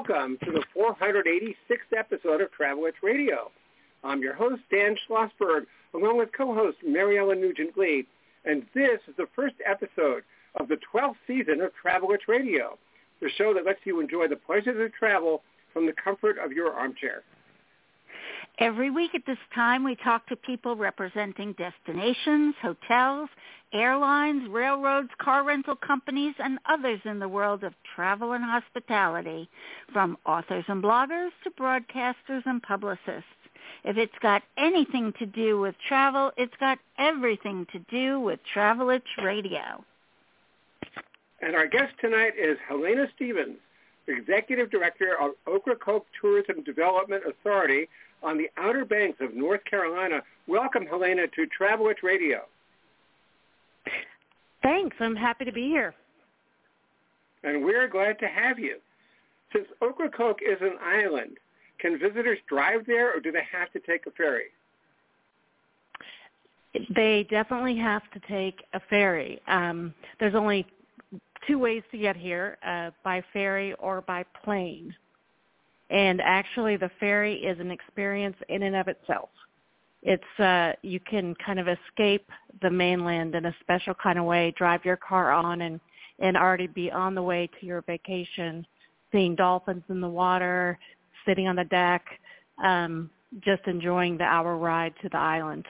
welcome to the 486th episode of Travel Itch Radio. I'm your host, Dan Schlossberg, along with co-host Mary Ellen Nugent Lee, and this is the first episode of the 12th season of Travel Itch Radio, the show that lets you enjoy the pleasures of travel from the comfort of your armchair. Every week at this time, we talk to people representing destinations, hotels, airlines, railroads, car rental companies, and others in the world of travel and hospitality, from authors and bloggers to broadcasters and publicists. If it's got anything to do with travel, it's got everything to do with Travel Itch Radio. And our guest tonight is Helena Stevens, Executive Director of Ocracoke Tourism Development Authority on the Outer Banks of North Carolina. Welcome, Helena, to Travel Itch Radio. Thanks. I'm happy to be here. And we're glad to have you. Since Ocracoke is an island, can visitors drive there or do they have to take a ferry? They definitely have to take a ferry. Um, there's only two ways to get here, uh, by ferry or by plane. And actually the ferry is an experience in and of itself. It's uh you can kind of escape the mainland in a special kind of way, drive your car on and and already be on the way to your vacation, seeing dolphins in the water, sitting on the deck, um, just enjoying the hour ride to the island.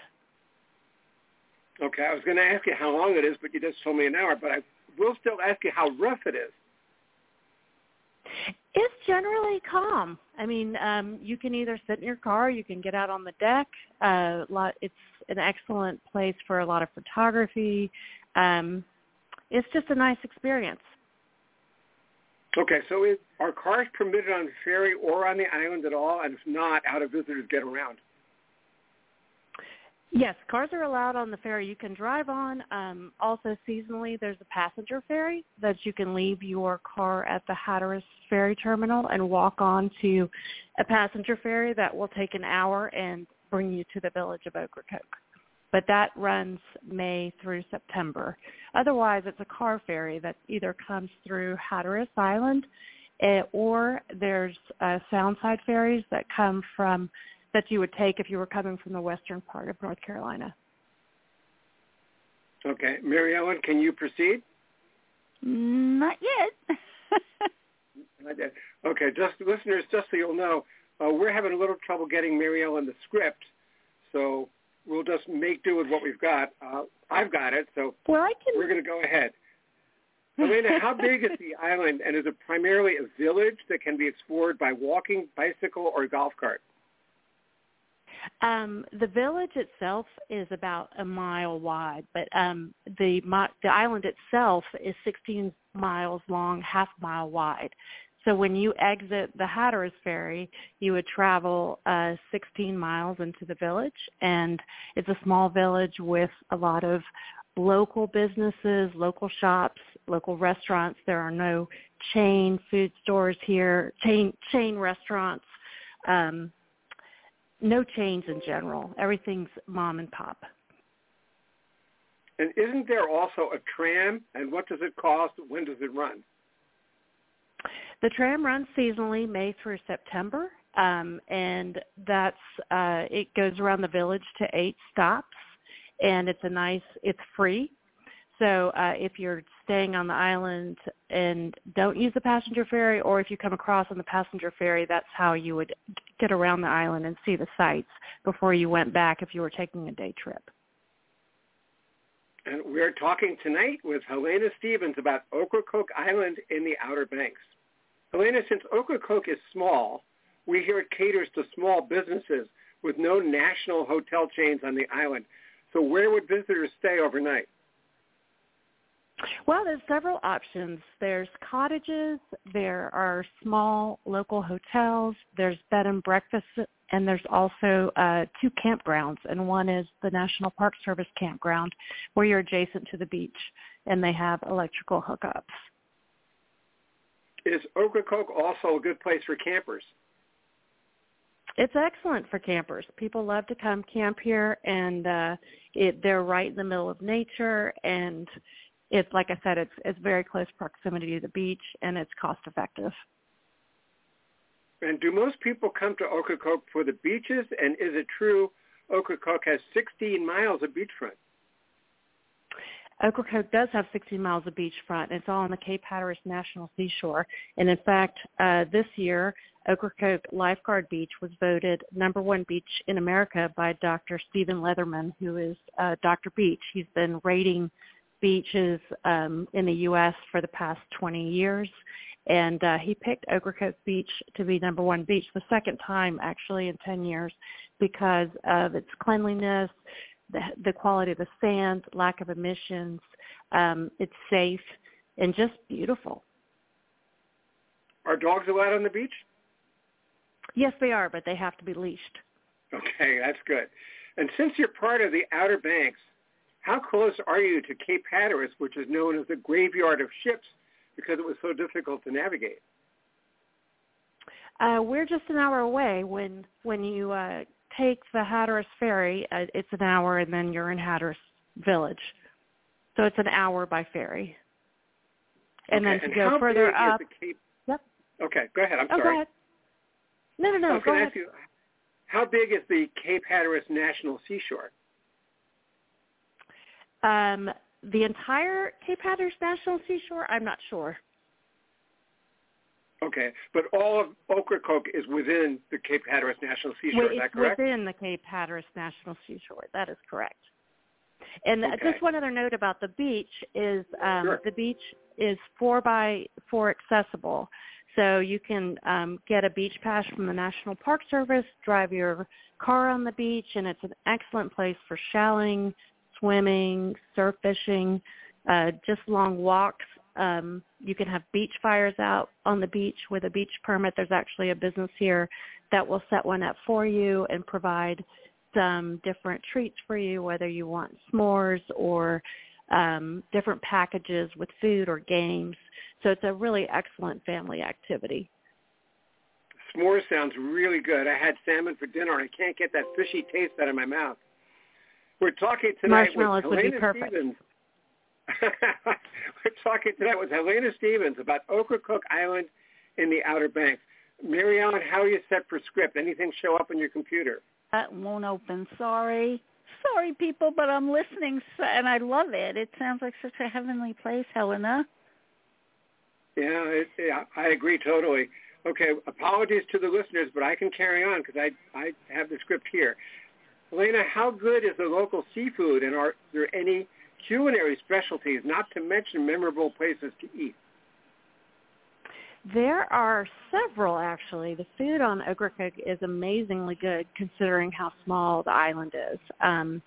Okay, I was going to ask you how long it is, but you just told me an hour. But I will still ask you how rough it is. It's generally calm. I mean, um, you can either sit in your car, you can get out on the deck. Uh, lot, it's an excellent place for a lot of photography. Um, it's just a nice experience. Okay, so is, are cars permitted on the ferry or on the island at all? And if not, how do visitors get around? Yes, cars are allowed on the ferry. You can drive on. Um, also, seasonally, there's a passenger ferry that you can leave your car at the Hatteras Ferry Terminal and walk on to a passenger ferry that will take an hour and bring you to the village of Ocracoke. But that runs May through September. Otherwise, it's a car ferry that either comes through Hatteras Island eh, or there's uh, Soundside ferries that come from that you would take if you were coming from the western part of North Carolina. Okay, Mary Ellen, can you proceed? Not yet. Not yet. Okay, just listeners, just so you'll know, uh, we're having a little trouble getting Mary Ellen the script, so we'll just make do with what we've got. Uh, I've got it, so well, I can... we're going to go ahead. Elena, how big is the island, and is it primarily a village that can be explored by walking, bicycle, or golf cart? Um, the village itself is about a mile wide, but um, the the island itself is 16 miles long, half mile wide. So when you exit the Hatteras Ferry, you would travel uh, 16 miles into the village, and it's a small village with a lot of local businesses, local shops, local restaurants. There are no chain food stores here, chain chain restaurants. Um, no chains in general. Everything's mom and pop. And isn't there also a tram? And what does it cost? When does it run? The tram runs seasonally, May through September, um, and that's uh, it goes around the village to eight stops, and it's a nice. It's free, so uh, if you're staying on the island and don't use the passenger ferry, or if you come across on the passenger ferry, that's how you would get around the island and see the sights before you went back if you were taking a day trip. And we're talking tonight with Helena Stevens about Ocracoke Island in the Outer Banks. Helena, since Ocracoke is small, we hear it caters to small businesses with no national hotel chains on the island. So where would visitors stay overnight? Well, there's several options. There's cottages, there are small local hotels, there's bed and breakfast and there's also uh, two campgrounds, and one is the National Park Service campground where you're adjacent to the beach, and they have electrical hookups. Is Ocracoke also a good place for campers? It's excellent for campers. People love to come camp here, and uh, it, they're right in the middle of nature, and it's like I said, it's it's very close proximity to the beach, and it's cost effective. And do most people come to Ocracoke for the beaches? And is it true Ocracoke has 16 miles of beachfront? Ocracoke does have 16 miles of beachfront. It's all on the Cape Hatteras National Seashore. And in fact, uh, this year, Ocracoke Lifeguard Beach was voted number one beach in America by Dr. Stephen Leatherman, who is uh, Dr. Beach. He's been rating beaches um, in the U.S. for the past 20 years. And uh, he picked Ocracoke Beach to be number one beach, the second time actually in 10 years, because of its cleanliness, the, the quality of the sand, lack of emissions. Um, it's safe and just beautiful. Are dogs allowed on the beach? Yes, they are, but they have to be leashed. Okay, that's good. And since you're part of the Outer Banks, how close are you to Cape Hatteras, which is known as the graveyard of ships because it was so difficult to navigate? Uh, we're just an hour away. When when you uh, take the Hatteras ferry, uh, it's an hour, and then you're in Hatteras Village. So it's an hour by ferry. And okay. then to and go further up. Cape... Yep. Okay, go ahead. I'm oh, sorry. go ahead. No, no, no. I was go ahead. ask you, how big is the Cape Hatteras National Seashore? Um, the entire Cape Hatteras National Seashore, I'm not sure. Okay, but all of Ocracoke is within the Cape Hatteras National Seashore. Well, is that it's correct? within the Cape Hatteras National Seashore. That is correct. And uh, Okay. just one other note about the beach is um, Sure. the beach is four by four accessible. So you can um, get a beach pass from the National Park Service, drive your car on the beach, and it's an excellent place for shelling, swimming, surf fishing, uh, just long walks. Um, you can have beach fires out on the beach with a beach permit. There's actually a business here that will set one up for you and provide some different treats for you, whether you want s'mores or um, different packages with food or games. So it's a really excellent family activity. S'mores sounds really good. I had salmon for dinner, and I can't get that fishy taste out of my mouth. We're talking tonight with would be Helena perfect. Stevens. We're talking tonight with Helena Stevens about Ocracoke Island in the Outer Banks. Mary Ellen, how are you set for script? Anything show up on your computer? That won't open. Sorry. Sorry, people, but I'm listening, and I love it. It sounds like such a heavenly place, Helena. Yeah, it, yeah, I agree totally. Okay, apologies to the listeners, but I can carry on because I I have the script here. Helena, how good is the local seafood, and are there any culinary specialties, not to mention memorable places to eat? There are several actually. The food on Ocracoke is amazingly good considering how small the island is. Um,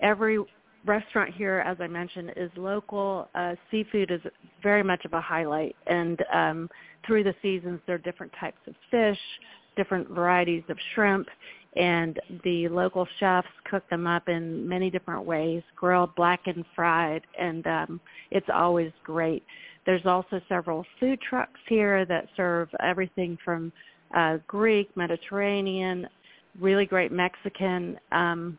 every restaurant here, as I mentioned, is local. Uh, seafood is very much of a highlight, and um, through the seasons, there are different types of fish, different varieties of shrimp, and the local chefs cook them up in many different ways, grilled, blackened, fried, and um, it's always great. There's also several food trucks here that serve everything from uh, Greek, Mediterranean, really great Mexican. Um,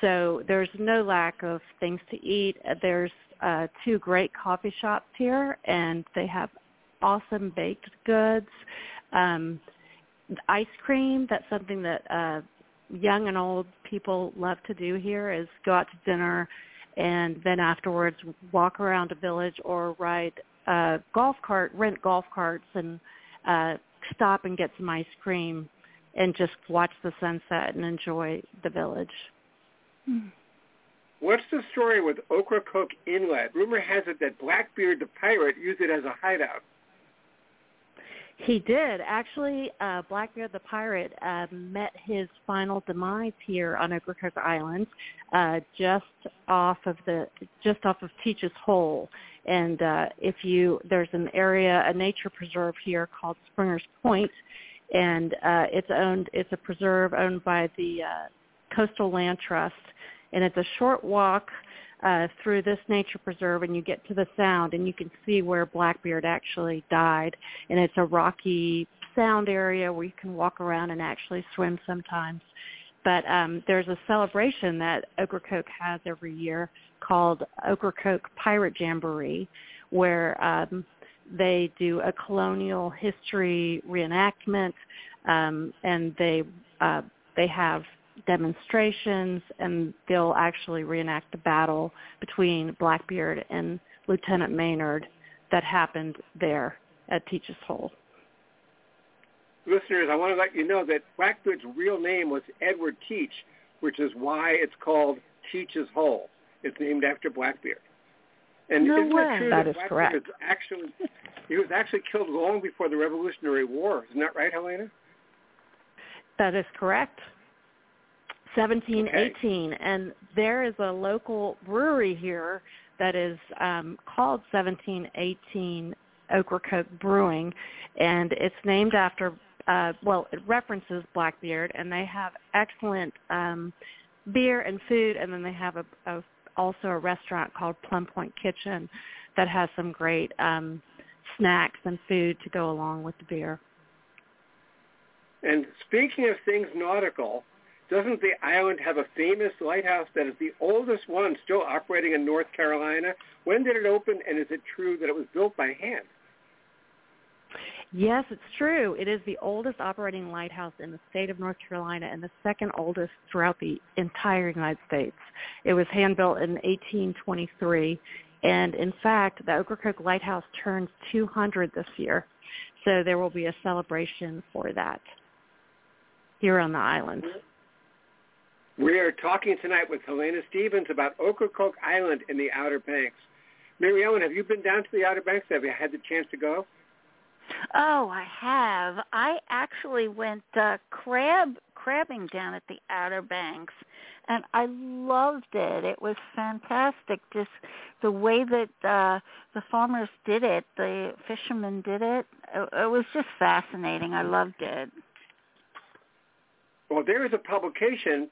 so there's no lack of things to eat. There's uh, two great coffee shops here, and they have awesome baked goods. Um, ice cream, that's something that uh, young and old people love to do here is go out to dinner and then afterwards walk around a village or ride uh golf cart rent golf carts and uh stop and get some ice cream and just watch the sunset and enjoy the village. What's the story with Ocracoke Inlet? Rumor has it that Blackbeard the pirate used it as a hideout. He did actually. Uh, Blackbeard the pirate uh, met his final demise here on Ocracoke Island, uh, just off of the just off of Teach's Hole. And uh, if you there's an area, a nature preserve here called Springer's Point, and uh, it's owned. It's a preserve owned by the uh, Coastal Land Trust, and it's a short walk uh, through this nature preserve, and you get to the sound, and you can see where Blackbeard actually died, and it's a rocky sound area where you can walk around and actually swim sometimes. But um, there's a celebration that Ocracoke has every year called Ocracoke Pirate Jamboree, where um, they do a colonial history reenactment, um, and they uh, they have demonstrations, and they'll actually reenact the battle between Blackbeard and Lieutenant Maynard that happened there at Teach's Hole. Listeners, I want to let you know that Blackbeard's real name was Edward Teach, which is why it's called Teach's Hole. It's named after Blackbeard. And no isn't way. true that, that is Blackbeard correct. is actually he was actually killed long before the Revolutionary War? Isn't that right, Helena? That is correct. 1718, and there is a local brewery here that is um, called 1718 Ocracoke Brewing, and it's named after. Uh, well, it references Blackbeard, and they have excellent um, beer and food, and then they have a, a also a restaurant called Plum Point Kitchen that has some great um, snacks and food to go along with the beer. And speaking of things nautical, doesn't the island have a famous lighthouse that is the oldest one still operating in North Carolina? When did it open, and is it true that it was built by hand? Yes, it's true. It is the oldest operating lighthouse in the state of North Carolina and the second oldest throughout the entire United States. It was hand built in 1823, and in fact, the Ocracoke Lighthouse turns 200 this year, so there will be a celebration for that here on the island. Mm-hmm. We are talking tonight with Helena Stevens about Ocracoke Island in the Outer Banks. Mary Ellen, have you been down to the Outer Banks? Have you had the chance to go? Oh, I have. I actually went uh, crab crabbing down at the Outer Banks, and I loved it. It was fantastic. Just the way that uh, the farmers did it, the fishermen did it. It, it was just fascinating. I loved it. Well, there is a publication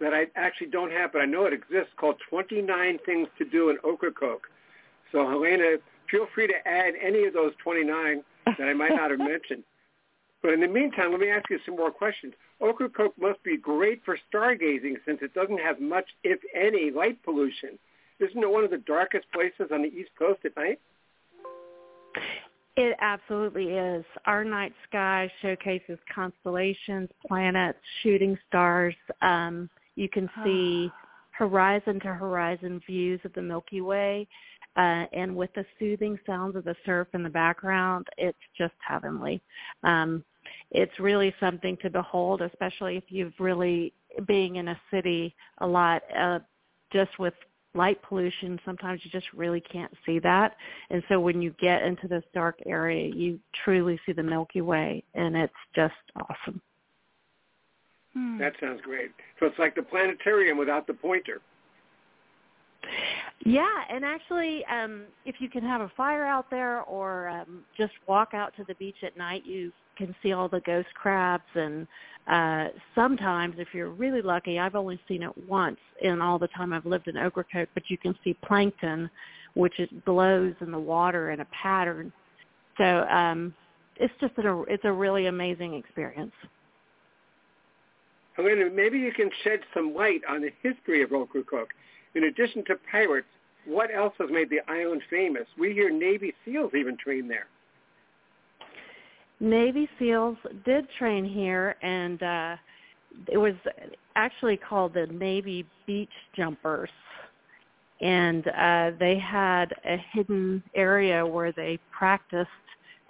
that I actually don't have, but I know it exists called 29 Things to Do in Ocracoke. So, Helena, feel free to add any of those 29 that I might not have mentioned. But in the meantime, let me ask you some more questions. Ocracoke must be great for stargazing since it doesn't have much, if any, light pollution. Isn't it one of the darkest places on the East Coast at night? It absolutely is. Our night sky showcases constellations, planets, shooting stars. Um, you can see horizon to horizon views of the Milky Way. Uh, and with the soothing sounds of the surf in the background, it's just heavenly. Um, it's really something to behold, especially if you've really being in a city a lot, uh, just with light pollution. Sometimes you just really can't see that, and so when you get into this dark area, you truly see the Milky Way, and it's just awesome. Hmm. That sounds great. So it's like the planetarium without the pointer. Yeah, and actually, um, if you can have a fire out there or um, just walk out to the beach at night, you can see all the ghost crabs. And uh, sometimes, if you're really lucky, I've only seen it once in all the time I've lived in Ocracoke, but you can see plankton, which it glows in the water in a pattern. So um, it's just a it's a really amazing experience. Helena, maybe you can shed some light on the history of Ocracoke. In addition to pirates, what else has made the island famous? We hear Navy SEALs even train there. Navy SEALs did train here, and uh, it was actually called the Navy Beach Jumpers. And uh, they had a hidden area where they practiced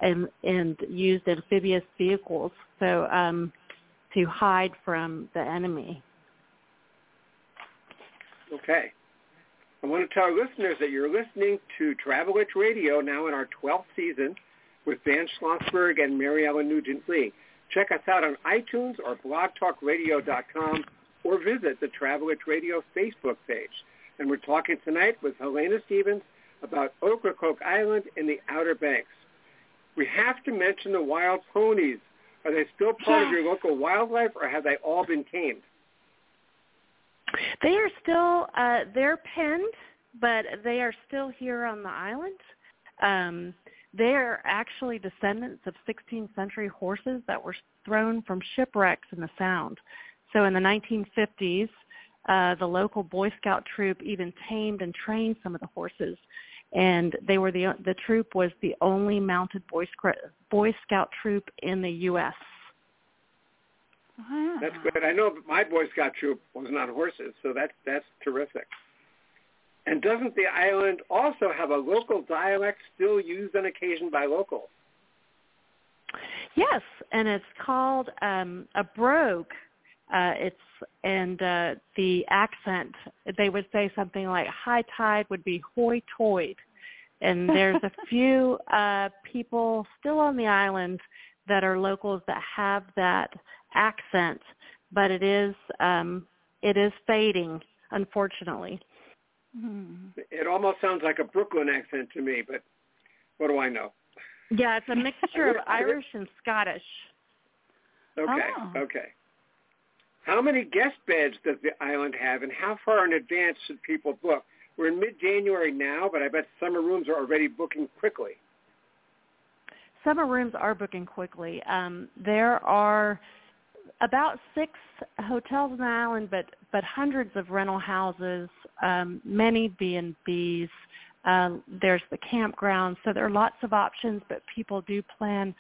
and, and used amphibious vehicles so um, to hide from the enemy. Okay. I want to tell our listeners that you're listening to Travel Itch Radio now in our 12th season with Dan Schlossberg and Mary Ellen Nugent Lee. Check us out on iTunes or blogtalkradio.com or visit the Travel Itch Radio Facebook page. And we're talking tonight with Helena Stevens about Ocracoke Island in the Outer Banks. We have to mention the wild ponies. Are they still part of your local wildlife, or have they all been tamed? They are still uh, they're penned, but they are still here on the island. Um, they are actually descendants of 16th century horses that were thrown from shipwrecks in the Sound. So in the 1950s, uh, the local Boy Scout troop even tamed and trained some of the horses, and they were the the troop was the only mounted Boy Scout Boy Scout troop in the U.S. Wow. That's good. I know my Boy Scout troop was not horses, so that's that's terrific. And doesn't the island also have a local dialect still used on occasion by locals? Yes, and it's called um, a brogue. Uh, it's and uh, the accent they would say something like high tide would be hoy toid, and there's a few uh, people still on the island that are locals that have that accent, but it is um, it is fading, unfortunately. Hmm. It almost sounds like a Brooklyn accent to me, but what do I know? Yeah, it's a mixture of Irish and Scottish. Okay, Oh. okay. How many guest beds does the island have, and how far in advance should people book? We're in mid-January now, but I bet summer rooms are already booking quickly. Summer rooms are booking quickly. Um, there are about six hotels on the island, but but hundreds of rental houses, um, many B and B's. Um, there's the campground, so there are lots of options. But people do plan,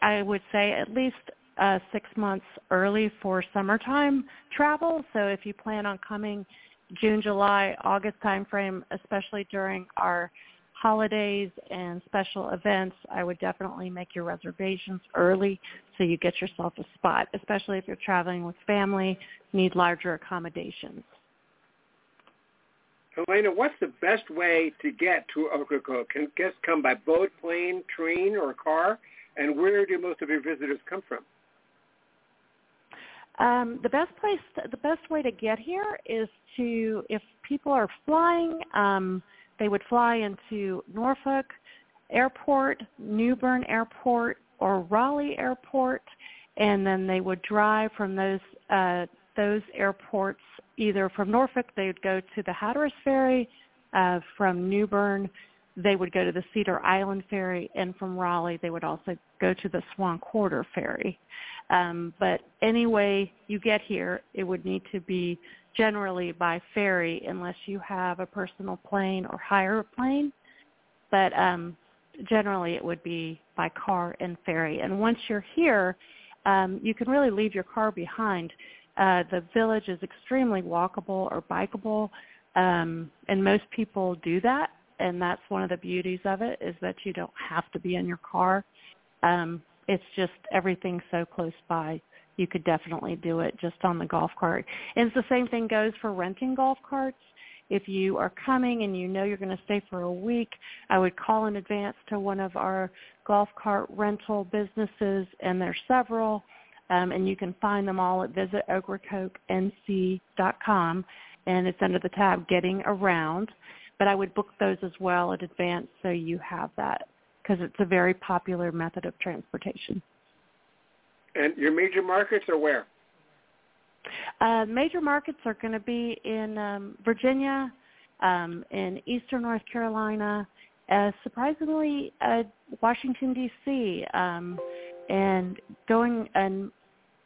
I would say, at least uh, six months early for summertime travel. So if you plan on coming June, July, August timeframe, especially during our holidays and special events, I would definitely make your reservations early so you get yourself a spot, especially if you're traveling with family, need larger accommodations. Helena, what's the best way to get to Ocracoke? Can guests come by boat, plane, train, or car? And where do most of your visitors come from? Um, the best place, the best way to get here is to, if people are flying, um, they would fly into Norfolk Airport, New Bern Airport, or Raleigh Airport, and then they would drive from those uh, those airports. Either from Norfolk, they would go to the Hatteras Ferry. Uh, from New Bern, they would go to the Cedar Island Ferry, and from Raleigh, they would also go to the Swan Quarter Ferry. Um, but any way you get here, it would need to be generally by ferry unless you have a personal plane or hire a plane. But um, generally it would be by car and ferry. And once you're here, um, you can really leave your car behind. Uh, the village is extremely walkable or bikeable, um, and most people do that. And that's one of the beauties of it is that you don't have to be in your car. Um, it's just everything's so close by. You could definitely do it just on the golf cart. And it's the same thing goes for renting golf carts. If you are coming and you know you're going to stay for a week, I would call in advance to one of our golf cart rental businesses, and there's several, um, and you can find them all at visitocracokenc.com, and it's under the tab Getting Around. But I would book those as well in advance so you have that because it's a very popular method of transportation. And your major markets are where? Uh, major markets are going to be in um, Virginia, um, in eastern North Carolina, uh, surprisingly, uh, Washington D.C., um, and going and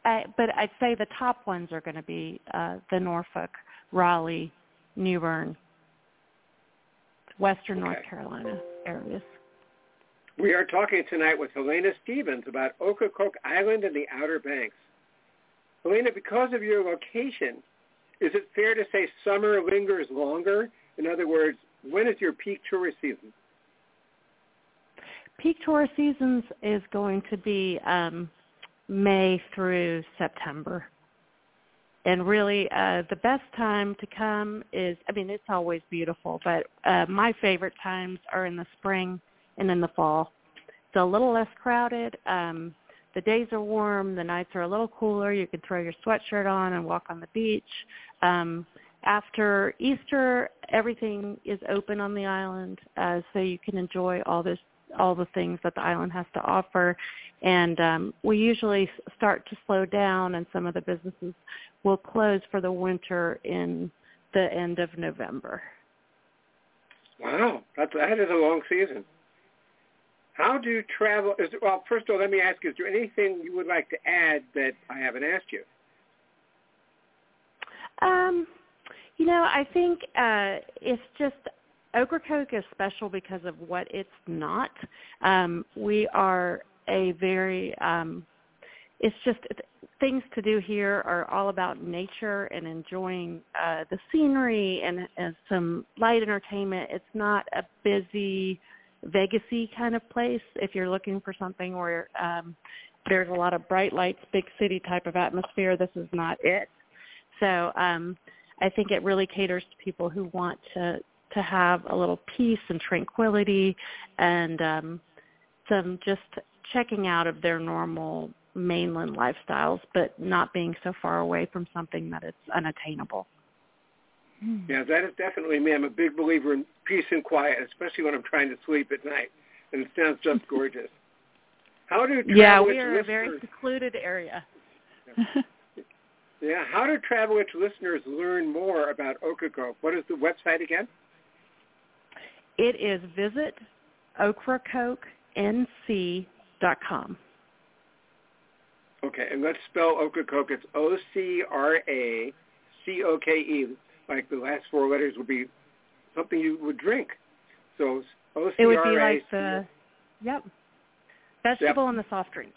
uh, but I'd say the top ones are going to be uh, the Norfolk, Raleigh, New Bern, Western North Carolina areas. We are talking tonight with Helena Stevens about Ocracoke Island and the Outer Banks. Helena, because of your location, is it fair to say summer lingers longer? In other words, when is your peak tourist season? Peak tourist seasons is going to be um, May through September. And really, uh, the best time to come is, I mean, it's always beautiful, but uh, my favorite times are in the spring and in the fall. It's a little less crowded. Um, the days are warm. The nights are a little cooler. You can throw your sweatshirt on and walk on the beach. Um, after Easter, everything is open on the island, uh, so you can enjoy all this all the things that the island has to offer. And um, we usually start to slow down, and some of the businesses will close for the winter in the end of November. Wow, that's, that is a long season. How do travel? Is well, first of all, let me ask: you, Is there anything you would like to add that I haven't asked you? Um, you know, I think uh, it's just Ocracoke is special because of what it's not. Um, we are a very um, it's just things to do here are all about nature and enjoying uh, the scenery and, and some light entertainment. It's not a busy Vegasy kind of place. If you're looking for something where um, there's a lot of bright lights, big city type of atmosphere, this is not it. So um, I think it really caters to people who want to to have a little peace and tranquility and um, some just checking out of their normal mainland lifestyles, but not being so far away from something that is unattainable. Hmm. Yeah, that is definitely me. I'm a big believer in peace and quiet, especially when I'm trying to sleep at night. And it sounds just gorgeous. How do yeah, we are a very secluded area. Yeah, how do Travel Itch listeners learn more about Ocracoke? What is the website again? It is visit ocracokenc.com. Okay, and let's spell Ocracoke. It's O-C-R-A-C-O-K-E. Like the last four letters would be something you would drink. So O-C-R-A. It would be like the, yep, vegetable yep. and the soft drink.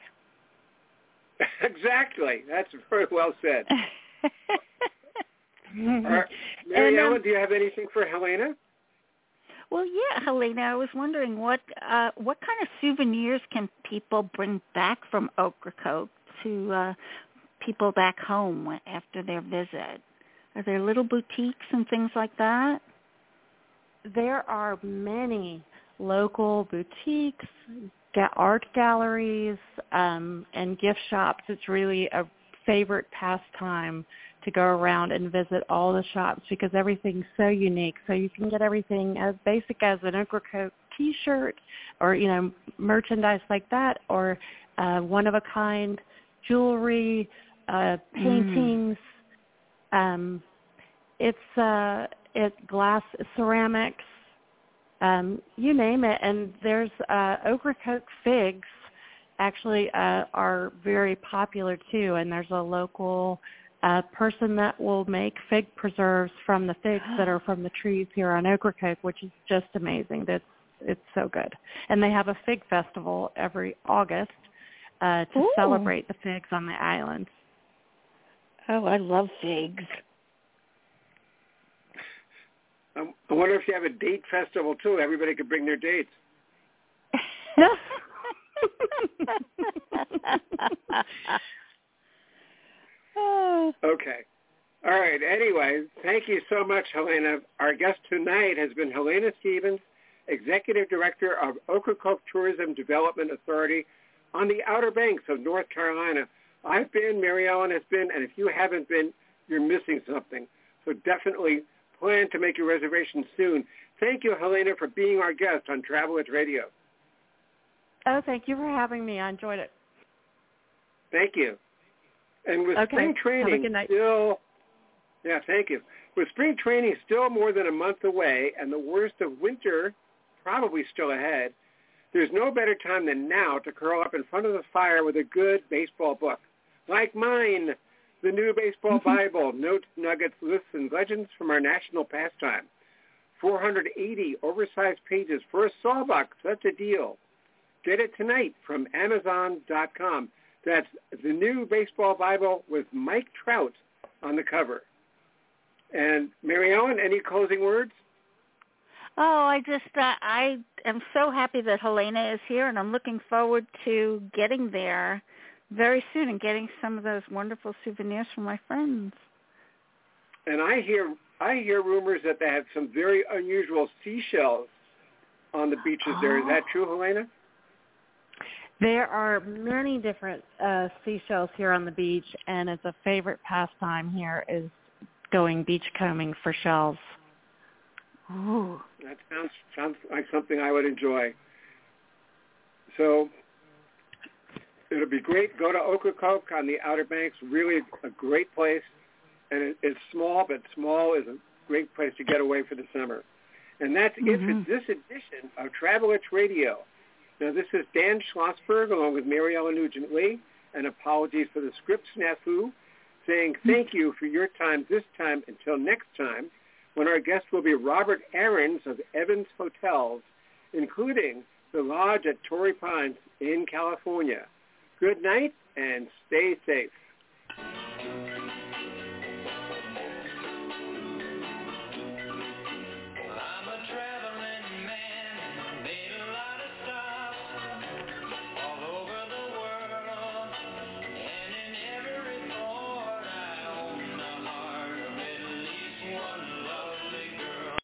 exactly. That's very well said. right. Mary Ellen, um, do you have anything for Helena? Well, yeah, Helena. I was wondering what uh, what kind of souvenirs can people bring back from Ocracoke to uh, people back home after their visit? Are there little boutiques and things like that? There are many local boutiques, art galleries um, and gift shops. It's really a favorite pastime to go around and visit all the shops because everything's so unique. So you can get everything as basic as an Ocracoke T-shirt or you know merchandise like that, or uh, one of a kind jewelry, uh, paintings. Mm. Um, it's uh, it's glass ceramics um, you name it. And there's uh, Ocracoke figs actually uh, are very popular too. And there's a local uh, person that will make fig preserves from the figs that are from the trees here on Ocracoke, which is just amazing. That's it's so good. And they have a fig festival every August uh, to Ooh. celebrate the figs on the island. Oh, I love figs. Um, I wonder if you have a date festival too. Everybody could bring their dates. okay. All right. Anyway, thank you so much, Helena. Our guest tonight has been Helena Stevens, Executive Director of Ocracoke Tourism Development Authority on the Outer Banks of North Carolina. I've been, Mary Ellen has been, and if you haven't been, you're missing something. So definitely plan to make your reservation soon. Thank you, Helena, for being our guest on Travel Itch Radio. Oh, thank you for having me. I enjoyed it. Thank you. And with okay. spring training still, yeah, thank you. With spring training still more than a month away and the worst of winter probably still ahead, there's no better time than now to curl up in front of the fire with a good baseball book, like mine. The new Baseball mm-hmm. Bible, notes, nuggets, lists, and legends from our national pastime. 480 oversized pages for a sawbuck. Such a deal. Get it tonight from Amazon.com. That's the new Baseball Bible with Mike Trout on the cover. And Mary Ellen, any closing words? Oh, I just uh, I am so happy that Helena is here, and I'm looking forward to getting there very soon and getting some of those wonderful souvenirs from my friends. And I hear I hear rumors that they have some very unusual seashells on the beaches oh. there. Is that true, Helena? There are many different uh, seashells here on the beach, and it's a favorite pastime here is going beachcombing for shells. Ooh. That sounds sounds like something I would enjoy. So it'll be great. Go to Ocracoke on the Outer Banks. Really a great place. And it, it's small, but small is a great place to get away for the summer. And that's mm-hmm. it for mm-hmm. this edition of Travel Itch Radio. Now, this is Dan Schlossberg along with Mary Ellen Nugent Lee, and apologies for the script snafu, saying hmm. thank you for your time this time until next time, when our guest will be Robert Aarons of Evans Hotels, including the Lodge at Torrey Pines in California. Good night and stay safe.